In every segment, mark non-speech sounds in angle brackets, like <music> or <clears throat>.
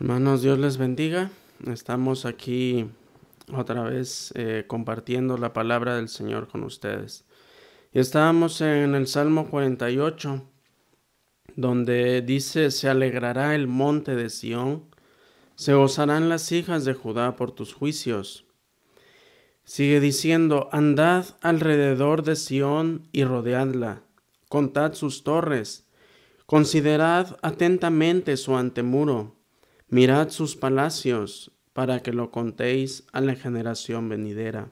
Hermanos, Dios les bendiga. Estamos aquí otra vez eh, compartiendo la palabra del Señor con ustedes. Y estábamos en el Salmo 48, donde dice, se alegrará el monte de Sión, se gozarán las hijas de Judá por tus juicios. Sigue diciendo, andad alrededor de Sión y rodeadla, contad sus torres, considerad atentamente su antemuro Mirad sus palacios para que lo contéis a la generación venidera.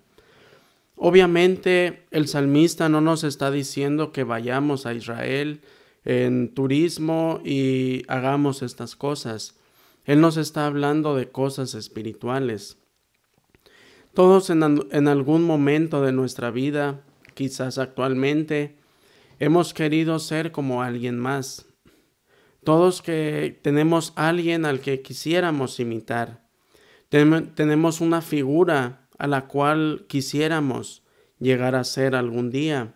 Obviamente el salmista no nos está diciendo que vayamos a Israel en turismo y hagamos estas cosas. Él nos está hablando de cosas espirituales. Todos en, en, algún momento de nuestra vida, quizás actualmente, hemos querido ser como alguien más. Todos que tenemos alguien al que quisiéramos imitar. tenemos una figura a la cual quisiéramos llegar a ser algún día.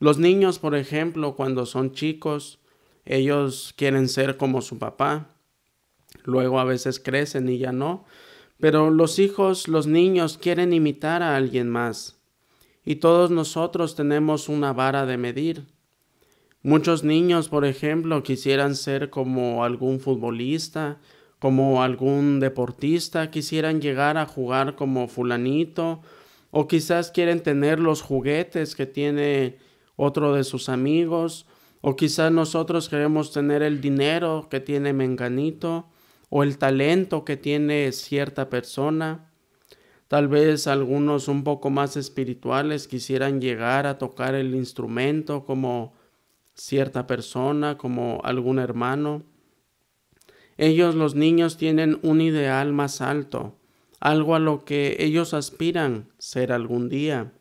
Los niños, por ejemplo, cuando son chicos, ellos quieren ser como su papá. Luego a veces crecen y ya no. Pero los hijos, los niños quieren imitar a alguien más. Y todos nosotros tenemos una vara de medir. Muchos niños, por ejemplo, quisieran ser como algún futbolista, como algún deportista, quisieran llegar a jugar como fulanito, o quizás quieren tener los juguetes que tiene otro de sus amigos, o quizás nosotros queremos tener el dinero que tiene Menganito, o el talento que tiene cierta persona. Tal vez algunos un poco más espirituales quisieran llegar a tocar el instrumento como cierta persona, como algún hermano. Ellos, los niños, tienen un ideal más alto, algo a lo que ellos aspiran ser algún día.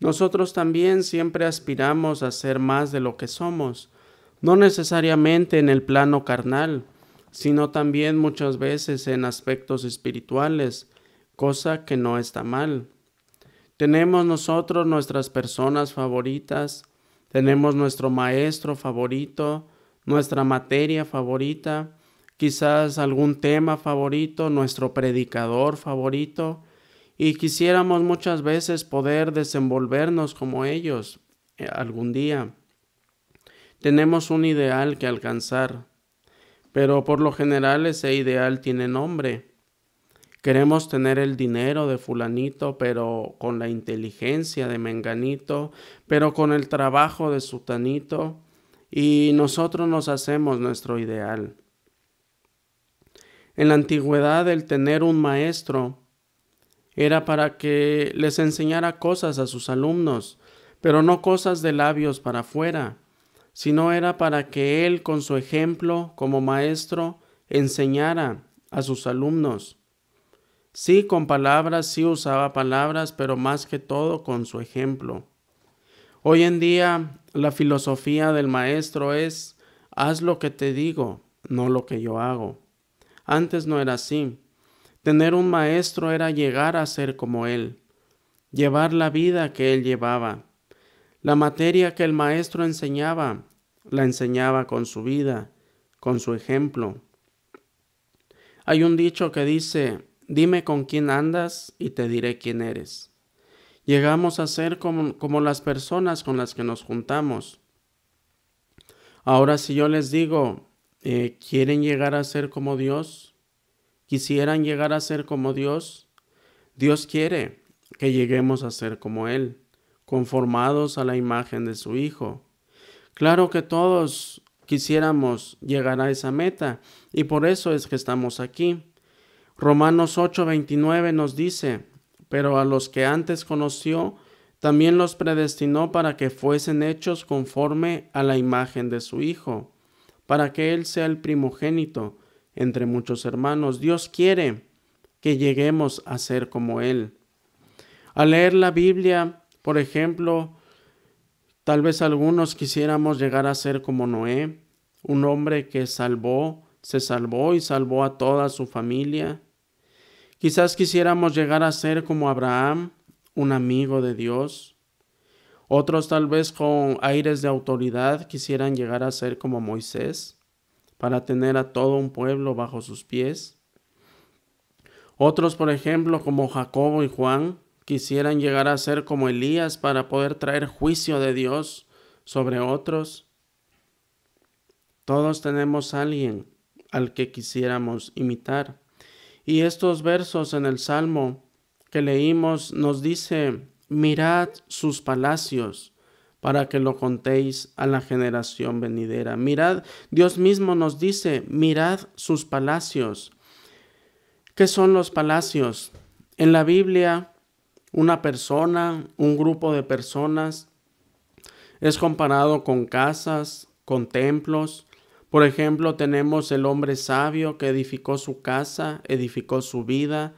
Nosotros también siempre aspiramos a ser más de lo que somos, no necesariamente en el plano carnal, sino también muchas veces en aspectos espirituales, cosa que no está mal. Tenemos nosotros nuestras personas favoritas, tenemos nuestro maestro favorito, nuestra materia favorita, quizás algún tema favorito, nuestro predicador favorito, y quisiéramos muchas veces poder desenvolvernos como ellos eh, algún día. Tenemos un ideal que alcanzar, pero por lo general ese ideal tiene nombre. Queremos tener el dinero de fulanito, pero con la inteligencia de menganito, pero con el trabajo de sutanito, y nosotros nos hacemos nuestro ideal. En la antigüedad el tener un maestro era para que les enseñara cosas a sus alumnos, pero no cosas de labios para afuera, sino era para que él con su ejemplo como maestro enseñara a sus alumnos. Sí, con palabras, sí usaba palabras, pero más que todo con su ejemplo. Hoy en día la filosofía del maestro es, haz lo que te digo, no lo que yo hago. Antes no era así. Tener un maestro era llegar a ser como él, llevar la vida que él llevaba. La materia que el maestro enseñaba, la enseñaba con su vida, con su ejemplo. Hay un dicho que dice, Dime con quién andas y te diré quién eres. Llegamos a ser como, las personas con las que nos juntamos. Ahora si yo les digo, eh, ¿quieren llegar a ser como Dios? ¿Quisieran llegar a ser como Dios? Dios quiere que lleguemos a ser como Él, conformados a la imagen de su Hijo. Claro que todos quisiéramos llegar a esa meta y por eso es que estamos aquí. Romanos 8:29 nos dice, pero a los que antes conoció, también los predestinó para que fuesen hechos conforme a la imagen de su Hijo, para que Él sea el primogénito entre muchos hermanos. Dios quiere que lleguemos a ser como Él. Al leer la Biblia, por ejemplo, tal vez algunos quisiéramos llegar a ser como Noé, un hombre que salvó, se salvó y salvó a toda su familia. Quizás quisiéramos llegar a ser como Abraham, un amigo de Dios. Otros tal vez con aires de autoridad quisieran llegar a ser como Moisés, para tener a todo un pueblo bajo sus pies. Otros, por ejemplo, como Jacobo y Juan, quisieran llegar a ser como Elías para poder traer juicio de Dios sobre otros. Todos tenemos a alguien al que quisiéramos imitar. Y estos versos en el Salmo que leímos nos dice, mirad sus palacios para que lo contéis a la generación venidera. Mirad, Dios mismo nos dice, mirad sus palacios. ¿Qué son los palacios? En la Biblia, una persona, un grupo de personas, es comparado con casas, con templos. Por ejemplo, tenemos el hombre sabio que edificó su casa, edificó su vida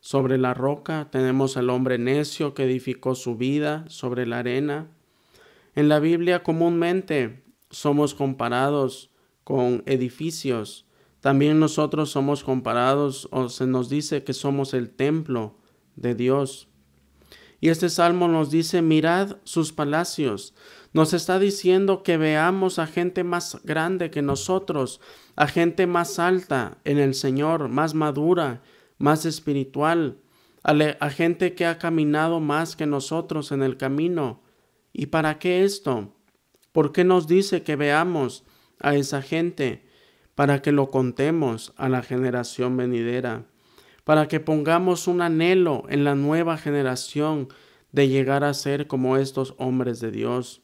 sobre la roca. Tenemos el hombre necio que edificó su vida sobre la arena. En la Biblia comúnmente somos comparados con edificios también nosotros somos comparados o se nos dice que somos el templo de Dios. Y este salmo nos dice, mirad sus palacios. Nos está diciendo que veamos a gente más grande que nosotros, a gente más alta en el Señor, más madura, más espiritual, a, gente que ha caminado más que nosotros en el camino. ¿Y para qué esto? ¿Por qué nos dice que veamos a esa gente? para que lo contemos a la generación venidera, para que pongamos un anhelo en la nueva generación de llegar a ser como estos hombres de Dios.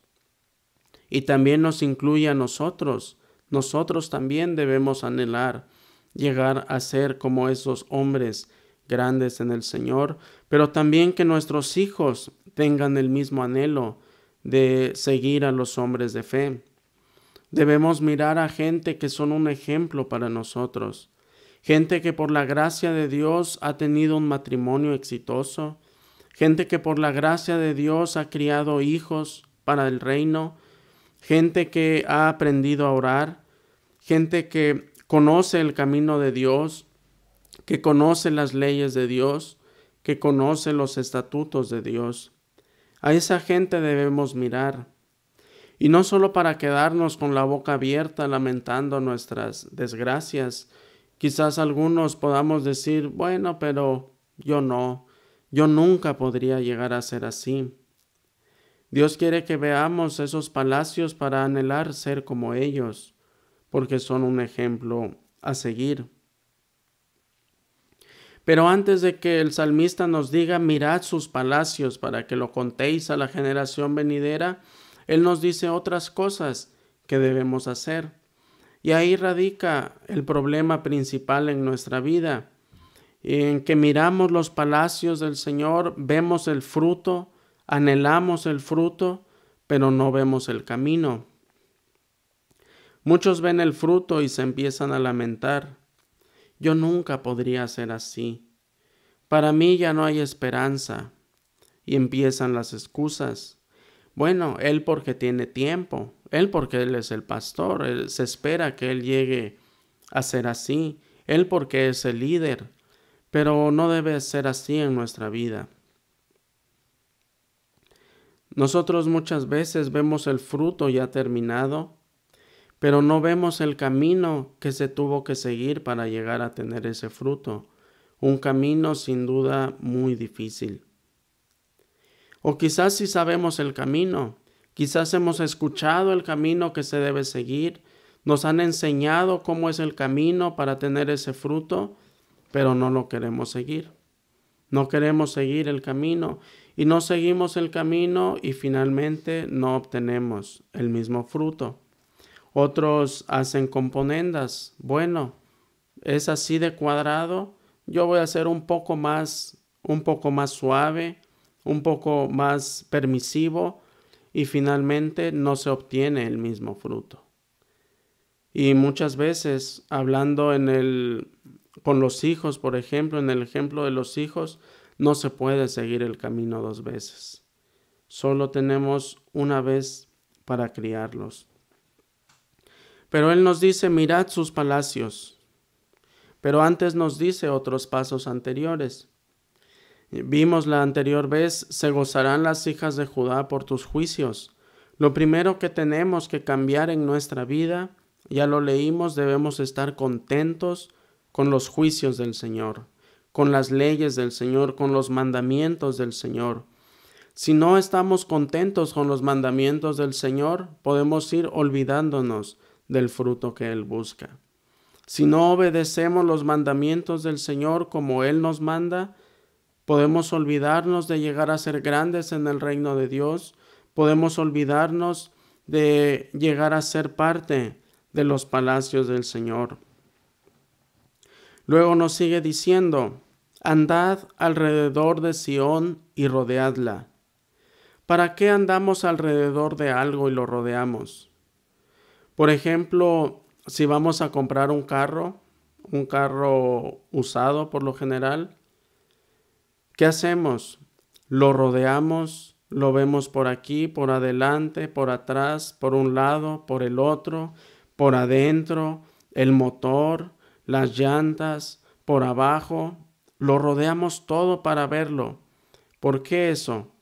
Y también nos incluye a nosotros. Nosotros también debemos anhelar llegar a ser como esos hombres grandes en el Señor, pero también que nuestros hijos tengan el mismo anhelo de seguir a los hombres de fe. Debemos mirar a gente que son un ejemplo para nosotros, gente que por la gracia de Dios ha tenido un matrimonio exitoso, gente que por la gracia de Dios ha criado hijos para el reino, gente que ha aprendido a orar, gente que conoce el camino de Dios, que conoce las leyes de Dios, que conoce los estatutos de Dios. A esa gente debemos mirar. Y no solo para quedarnos con la boca abierta lamentando nuestras desgracias. Quizás algunos podamos decir, bueno, pero yo no, yo nunca podría llegar a ser así. Dios quiere que veamos esos palacios para anhelar ser como ellos, porque son un ejemplo a seguir. Pero antes de que el salmista nos diga, mirad sus palacios para que lo contéis a la generación venidera, él nos dice otras cosas que debemos hacer. Y ahí radica el problema principal en nuestra vida, en que miramos los palacios del Señor, vemos el fruto, anhelamos el fruto, pero no vemos el camino. Muchos ven el fruto y se empiezan a lamentar. Yo nunca podría ser así. Para mí ya no hay esperanza. Y empiezan las excusas. Bueno, él porque tiene tiempo, él porque él es el pastor, se espera que él llegue a ser así, él porque es el líder, pero no debe ser así en nuestra vida. Nosotros muchas veces vemos el fruto ya terminado, pero no vemos el camino que se tuvo que seguir para llegar a tener ese fruto, un camino sin duda muy difícil. O quizás si sabemos el camino, quizás hemos escuchado el camino que se debe seguir, nos han enseñado cómo es el camino para tener ese fruto, pero no lo queremos seguir. No queremos seguir el camino y no seguimos el camino y finalmente no obtenemos el mismo fruto. Otros hacen componendas. Bueno, es así de cuadrado. Yo voy a hacer un poco más, un poco más suave, un poco más permisivo y finalmente no se obtiene el mismo fruto. Y muchas veces hablando en el con los hijos, por ejemplo, en el ejemplo de los hijos, no se puede seguir el camino dos veces. Solo tenemos una vez para criarlos. Pero Él nos dice, mirad sus palacios. Pero antes nos dice otros pasos anteriores. Vimos la anterior vez, se gozarán las hijas de Judá por tus juicios. Lo primero que tenemos que cambiar en nuestra vida ya lo leímos, debemos estar contentos con los juicios del Señor, con las leyes del Señor, con los mandamientos del Señor. Si no estamos contentos con los mandamientos del Señor, podemos ir olvidándonos del fruto que Él busca. Si no obedecemos los mandamientos del Señor como Él nos manda, podemos olvidarnos de llegar a ser grandes en el reino de Dios, podemos olvidarnos de llegar a ser parte de los palacios del Señor. Luego nos sigue diciendo, andad alrededor de Sión y rodeadla ¿Para qué andamos alrededor de algo y lo rodeamos? Por ejemplo, si vamos a comprar un carro, un carro usado por lo general, ¿qué hacemos? Lo rodeamos, lo vemos por aquí, por adelante, por atrás, por un lado, por el otro, por adentro, el motor, las llantas, por abajo, lo rodeamos todo para verlo. ¿Por qué eso?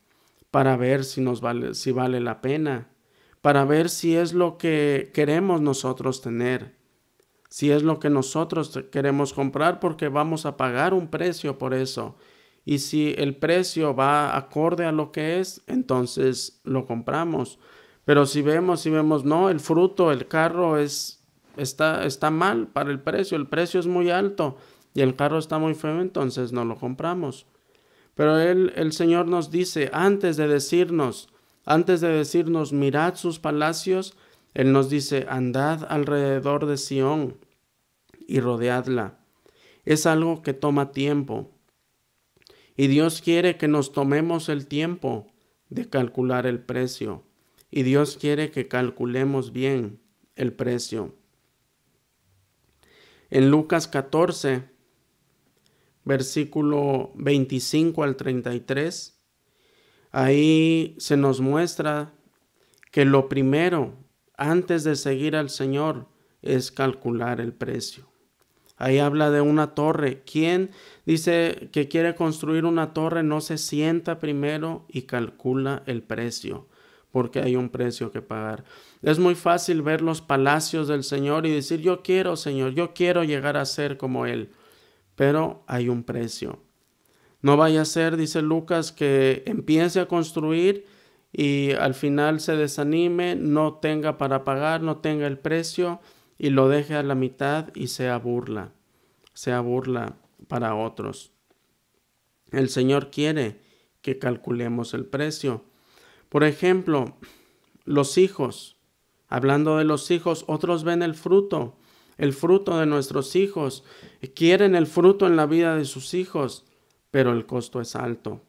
para ver si nos vale, si vale la pena, para ver si es lo que queremos nosotros tener, si es lo que nosotros queremos comprar, porque vamos a pagar un precio por eso. Y si el precio va acorde a lo que es, entonces lo compramos. Pero si vemos, si vemos, no, el fruto, el carro es, está, está mal para el precio, el precio es muy alto y el carro está muy feo, entonces no lo compramos. Pero él, el Señor nos dice, antes de decirnos, antes de decirnos, mirad sus palacios, Él nos dice, andad alrededor de Sión y rodeadla. Es algo que toma tiempo. Y Dios quiere que nos tomemos el tiempo de calcular el precio. Y Dios quiere que calculemos bien el precio. En Lucas 14, versículo 25 al 33, ahí se nos muestra que lo primero, antes de seguir al Señor, es calcular el precio. Ahí habla de una torre. ¿Quién dice que quiere construir una torre no se sienta primero y calcula el precio? Porque hay un precio que pagar. Es muy fácil ver los palacios del Señor y decir, yo quiero, Señor, yo quiero llegar a ser como Él pero hay un precio. No vaya a ser, dice Lucas, que empiece a construir y al final se desanime, no tenga para pagar, no tenga el precio y lo deje a la mitad y sea burla, sea burla para otros. El Señor quiere que calculemos el precio. Por ejemplo, los hijos, hablando de los hijos, otros ven el fruto el fruto de nuestros hijos, quieren el fruto en la vida de sus hijos, pero el costo es alto.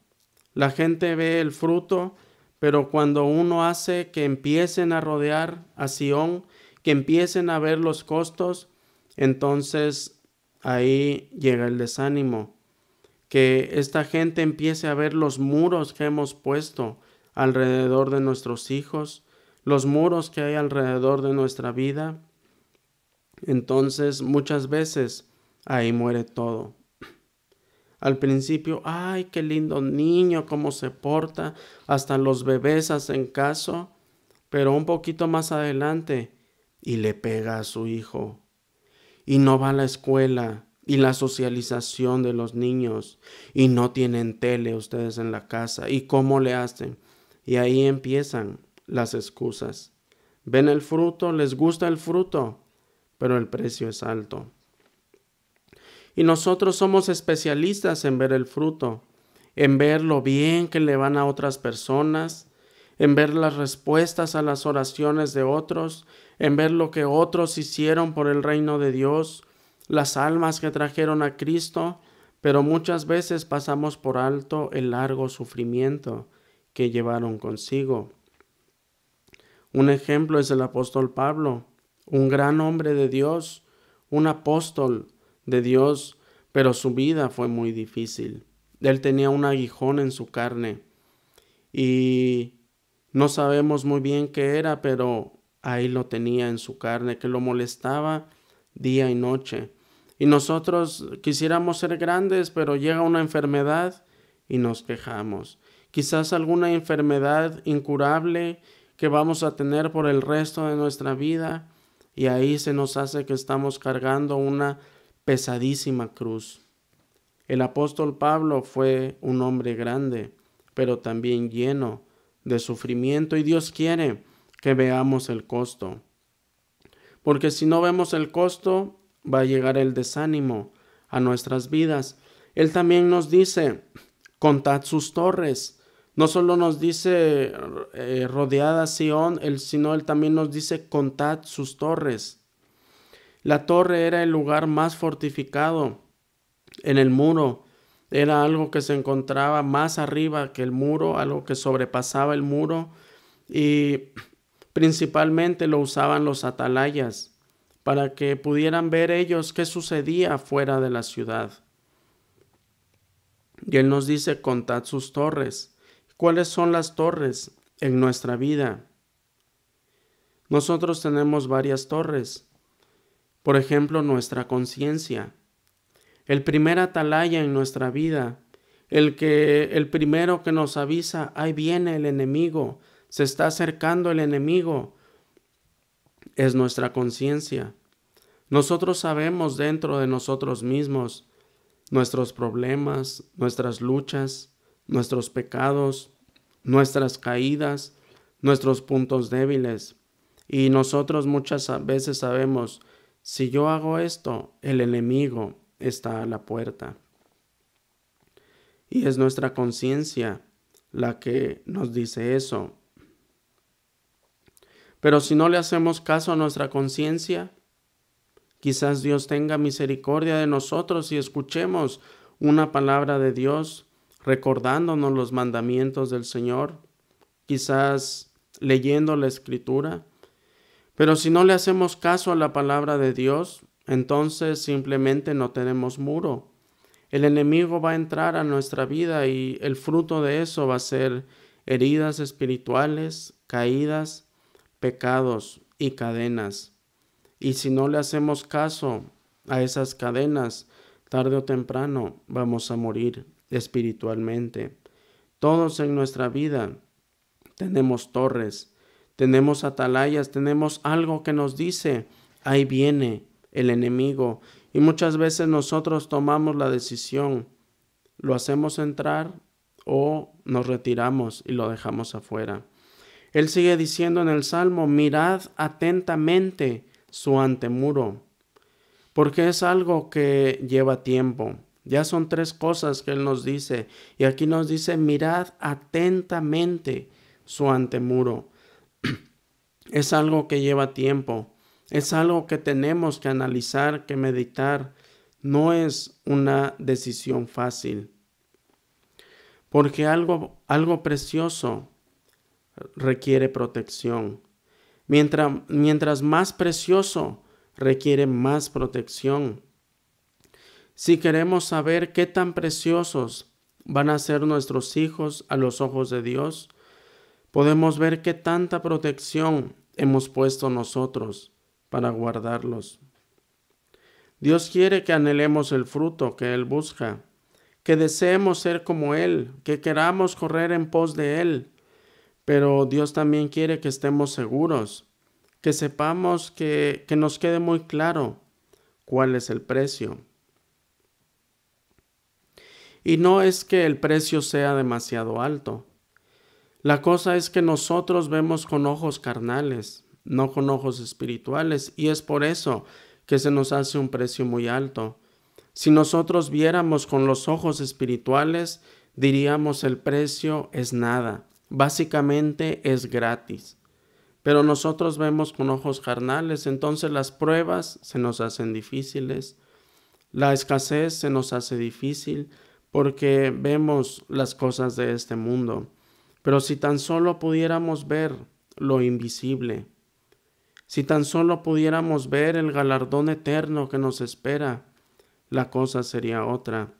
La gente ve el fruto, pero cuando uno hace que empiecen a rodear a Sión, que empiecen a ver los costos, entonces ahí llega el desánimo. Que esta gente empiece a ver los muros que hemos puesto alrededor de nuestros hijos, los muros que hay alrededor de nuestra vida, entonces muchas veces ahí muere todo. Al principio, ay, qué lindo niño, cómo se porta, hasta los bebés hacen caso, pero un poquito más adelante y le pega a su hijo. Y no va a la escuela y la socialización de los niños y no tienen tele ustedes en la casa y cómo le hacen. Y ahí empiezan las excusas. Ven el fruto, les gusta el fruto, pero el precio es alto. Y nosotros somos especialistas en ver el fruto, en ver lo bien que le van a otras personas, en ver las respuestas a las oraciones de otros, en ver lo que otros hicieron por el reino de Dios, las almas que trajeron a Cristo, pero muchas veces pasamos por alto el largo sufrimiento que llevaron consigo. Un ejemplo es el apóstol Pablo un gran hombre de Dios, un apóstol de Dios, pero su vida fue muy difícil. Él tenía un aguijón en su carne y no sabemos muy bien qué era, pero ahí lo tenía en su carne, que lo molestaba día y noche. Y nosotros quisiéramos ser grandes, pero llega una enfermedad y nos quejamos. Quizás alguna enfermedad incurable que vamos a tener por el resto de nuestra vida y ahí se nos hace que estamos cargando una pesadísima cruz. El apóstol Pablo fue un hombre grande, pero también lleno de sufrimiento y Dios quiere que veamos el costo. Porque si no vemos el costo, va a llegar el desánimo a nuestras vidas. Él también nos dice, contad sus torres. No solo nos dice eh, rodeada Sión, sino él también nos dice contad sus torres. La torre era el lugar más fortificado en el muro. Era algo que se encontraba más arriba que el muro, algo que sobrepasaba el muro y principalmente lo usaban los atalayas para que pudieran ver ellos qué sucedía fuera de la ciudad. Y Él nos dice, contad sus torres. ¿Cuáles son las torres en nuestra vida? Nosotros tenemos varias torres. Por ejemplo, nuestra conciencia. El primer atalaya en nuestra vida, el que el primero que nos avisa, ahí viene el enemigo, se está acercando el enemigo, es nuestra conciencia. Nosotros sabemos dentro de nosotros mismos nuestros problemas, nuestras luchas, nuestros pecados, nuestras caídas, nuestros puntos débiles. Y nosotros muchas veces sabemos, si yo hago esto, el enemigo está a la puerta. Y es nuestra conciencia la que nos dice eso. Pero si no le hacemos caso a nuestra conciencia, quizás Dios tenga misericordia de nosotros y escuchemos una palabra de Dios recordándonos los mandamientos del Señor, quizás leyendo la escritura. Pero si no le hacemos caso a la palabra de Dios, entonces simplemente no tenemos muro. El enemigo va a entrar a nuestra vida y el fruto de eso va a ser heridas espirituales, caídas, pecados y cadenas. Y si no le hacemos caso a esas cadenas, tarde o temprano vamos a morir espiritualmente. Todos en nuestra vida tenemos torres, tenemos atalayas, tenemos algo que nos dice, ahí viene el enemigo. Y muchas veces nosotros tomamos la decisión, lo hacemos entrar o nos retiramos y lo dejamos afuera. Él sigue diciendo en el Salmo, mirad atentamente su antemuro, porque es algo que lleva tiempo. Ya son tres cosas que Él nos dice. Y aquí nos dice, mirad atentamente su antemuro. <clears throat> es algo que lleva tiempo. Es algo que tenemos que analizar, que meditar. No es una decisión fácil. Porque algo, algo precioso requiere protección. Mientras, mientras más precioso, requiere más protección. Si queremos saber qué tan preciosos van a ser nuestros hijos a los ojos de Dios, podemos ver qué tanta protección hemos puesto nosotros para guardarlos. Dios quiere que anhelemos el fruto que Él busca, que deseemos ser como Él, que queramos correr en pos de Él, pero Dios también quiere que estemos seguros, que sepamos que, que nos quede muy claro cuál es el precio. Y no es que el precio sea demasiado alto. La cosa es que nosotros vemos con ojos carnales, no con ojos espirituales, y es por eso que se nos hace un precio muy alto. Si nosotros viéramos con los ojos espirituales, diríamos el precio es nada básicamente es gratis. Pero nosotros vemos con ojos carnales, entonces las pruebas se nos hacen difíciles, la escasez se nos hace difícil porque vemos las cosas de este mundo. Pero si tan solo pudiéramos ver lo invisible, si tan solo pudiéramos ver el galardón eterno que nos espera, la cosa sería otra.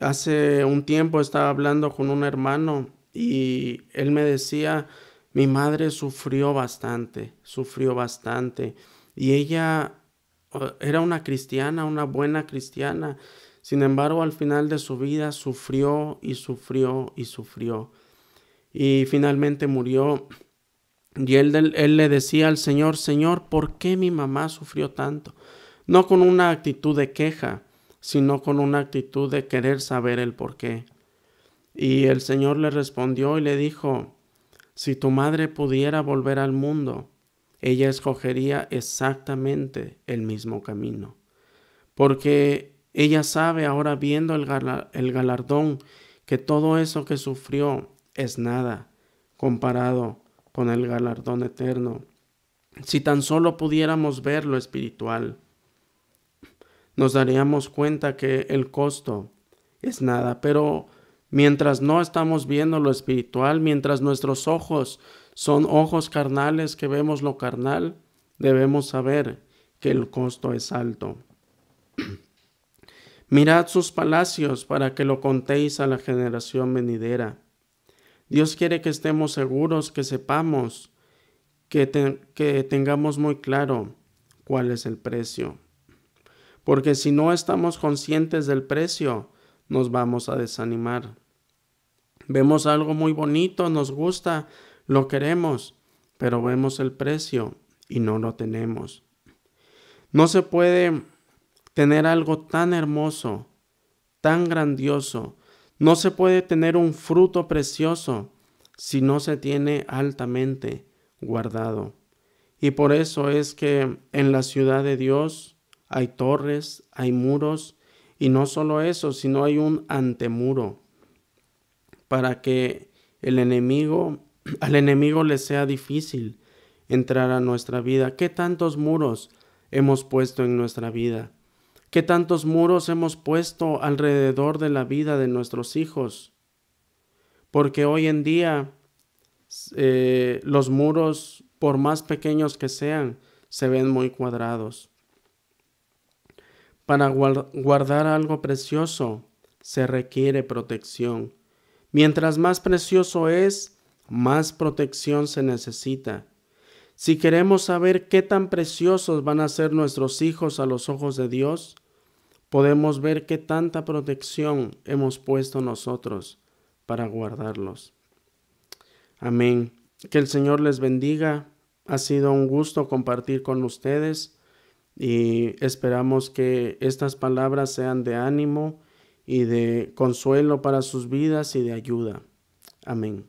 Hace un tiempo estaba hablando con un hermano y él me decía, mi madre sufrió bastante, sufrió bastante. Y ella era una cristiana, una buena cristiana. Sin embargo, al final de su vida sufrió y sufrió y sufrió. Y finalmente murió. Y él, él le decía al Señor, Señor, ¿por qué mi mamá sufrió tanto? No con una actitud de queja, sino con una actitud de querer saber el por qué. Y el Señor le respondió y le dijo, si tu madre pudiera volver al mundo, ella escogería exactamente el mismo camino, porque ella sabe ahora viendo el, galardón que todo eso que sufrió es nada comparado con el galardón eterno. Si tan solo pudiéramos ver lo espiritual, nos daríamos cuenta que el costo es nada, pero Mientras no estamos viendo lo espiritual, mientras nuestros ojos son ojos carnales que vemos lo carnal, debemos saber que el costo es alto. Mirad sus palacios para que lo contéis a la generación venidera. Dios quiere que estemos seguros, que sepamos, que, tengamos muy claro cuál es el precio. Porque si no estamos conscientes del precio, nos vamos a desanimar. Vemos algo muy bonito, nos gusta, lo queremos, pero vemos el precio y no lo tenemos. No se puede tener algo tan hermoso, tan grandioso, no se puede tener un fruto precioso si no se tiene altamente guardado. Y por eso es que en la ciudad de Dios hay torres, hay muros, y no solo eso, sino hay un antemuro para que el enemigo, <clears throat> al enemigo le sea difícil entrar a nuestra vida. ¿Qué tantos muros hemos puesto en nuestra vida? ¿Qué tantos muros hemos puesto alrededor de la vida de nuestros hijos? Porque hoy en día eh, los muros, por más pequeños que sean, se ven muy cuadrados. Para guardar algo precioso se requiere protección. Mientras más precioso es, más protección se necesita. Si queremos saber qué tan preciosos van a ser nuestros hijos a los ojos de Dios, podemos ver qué tanta protección hemos puesto nosotros para guardarlos. Amén. Que el Señor les bendiga. Ha sido un gusto compartir con ustedes y esperamos que estas palabras sean de ánimo y de consuelo para sus vidas y de ayuda. Amén.